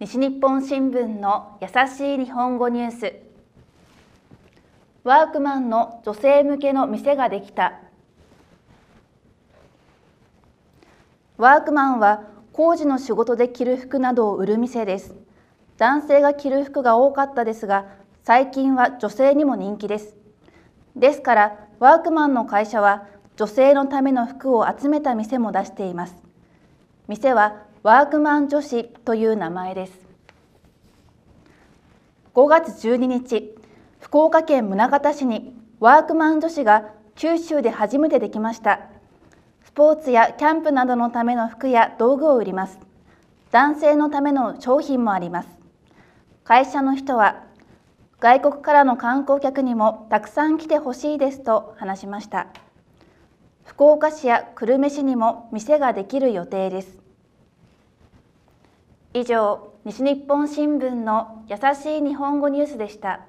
西日本新聞の優しい日本語ニュース。ワークマンの女性向けの店ができた。ワークマンは工事の仕事で着る服などを売る店です。男性が着る服が多かったですが最近は女性にも人気です。ですからワークマンの会社は女性のための服を集めた店も出しています。店はワークマン女子という名前です。5月12日福岡県宗像市にワークマン女子が九州で初めてできました。スポーツやキャンプなどのための服や道具を売ります。男性のための商品もあります。会社の人は外国からの観光客にもたくさん来てほしいですと話しました。福岡市や久留米市にも店ができる予定です。以上西日本新聞の優しい日本語ニュースでした。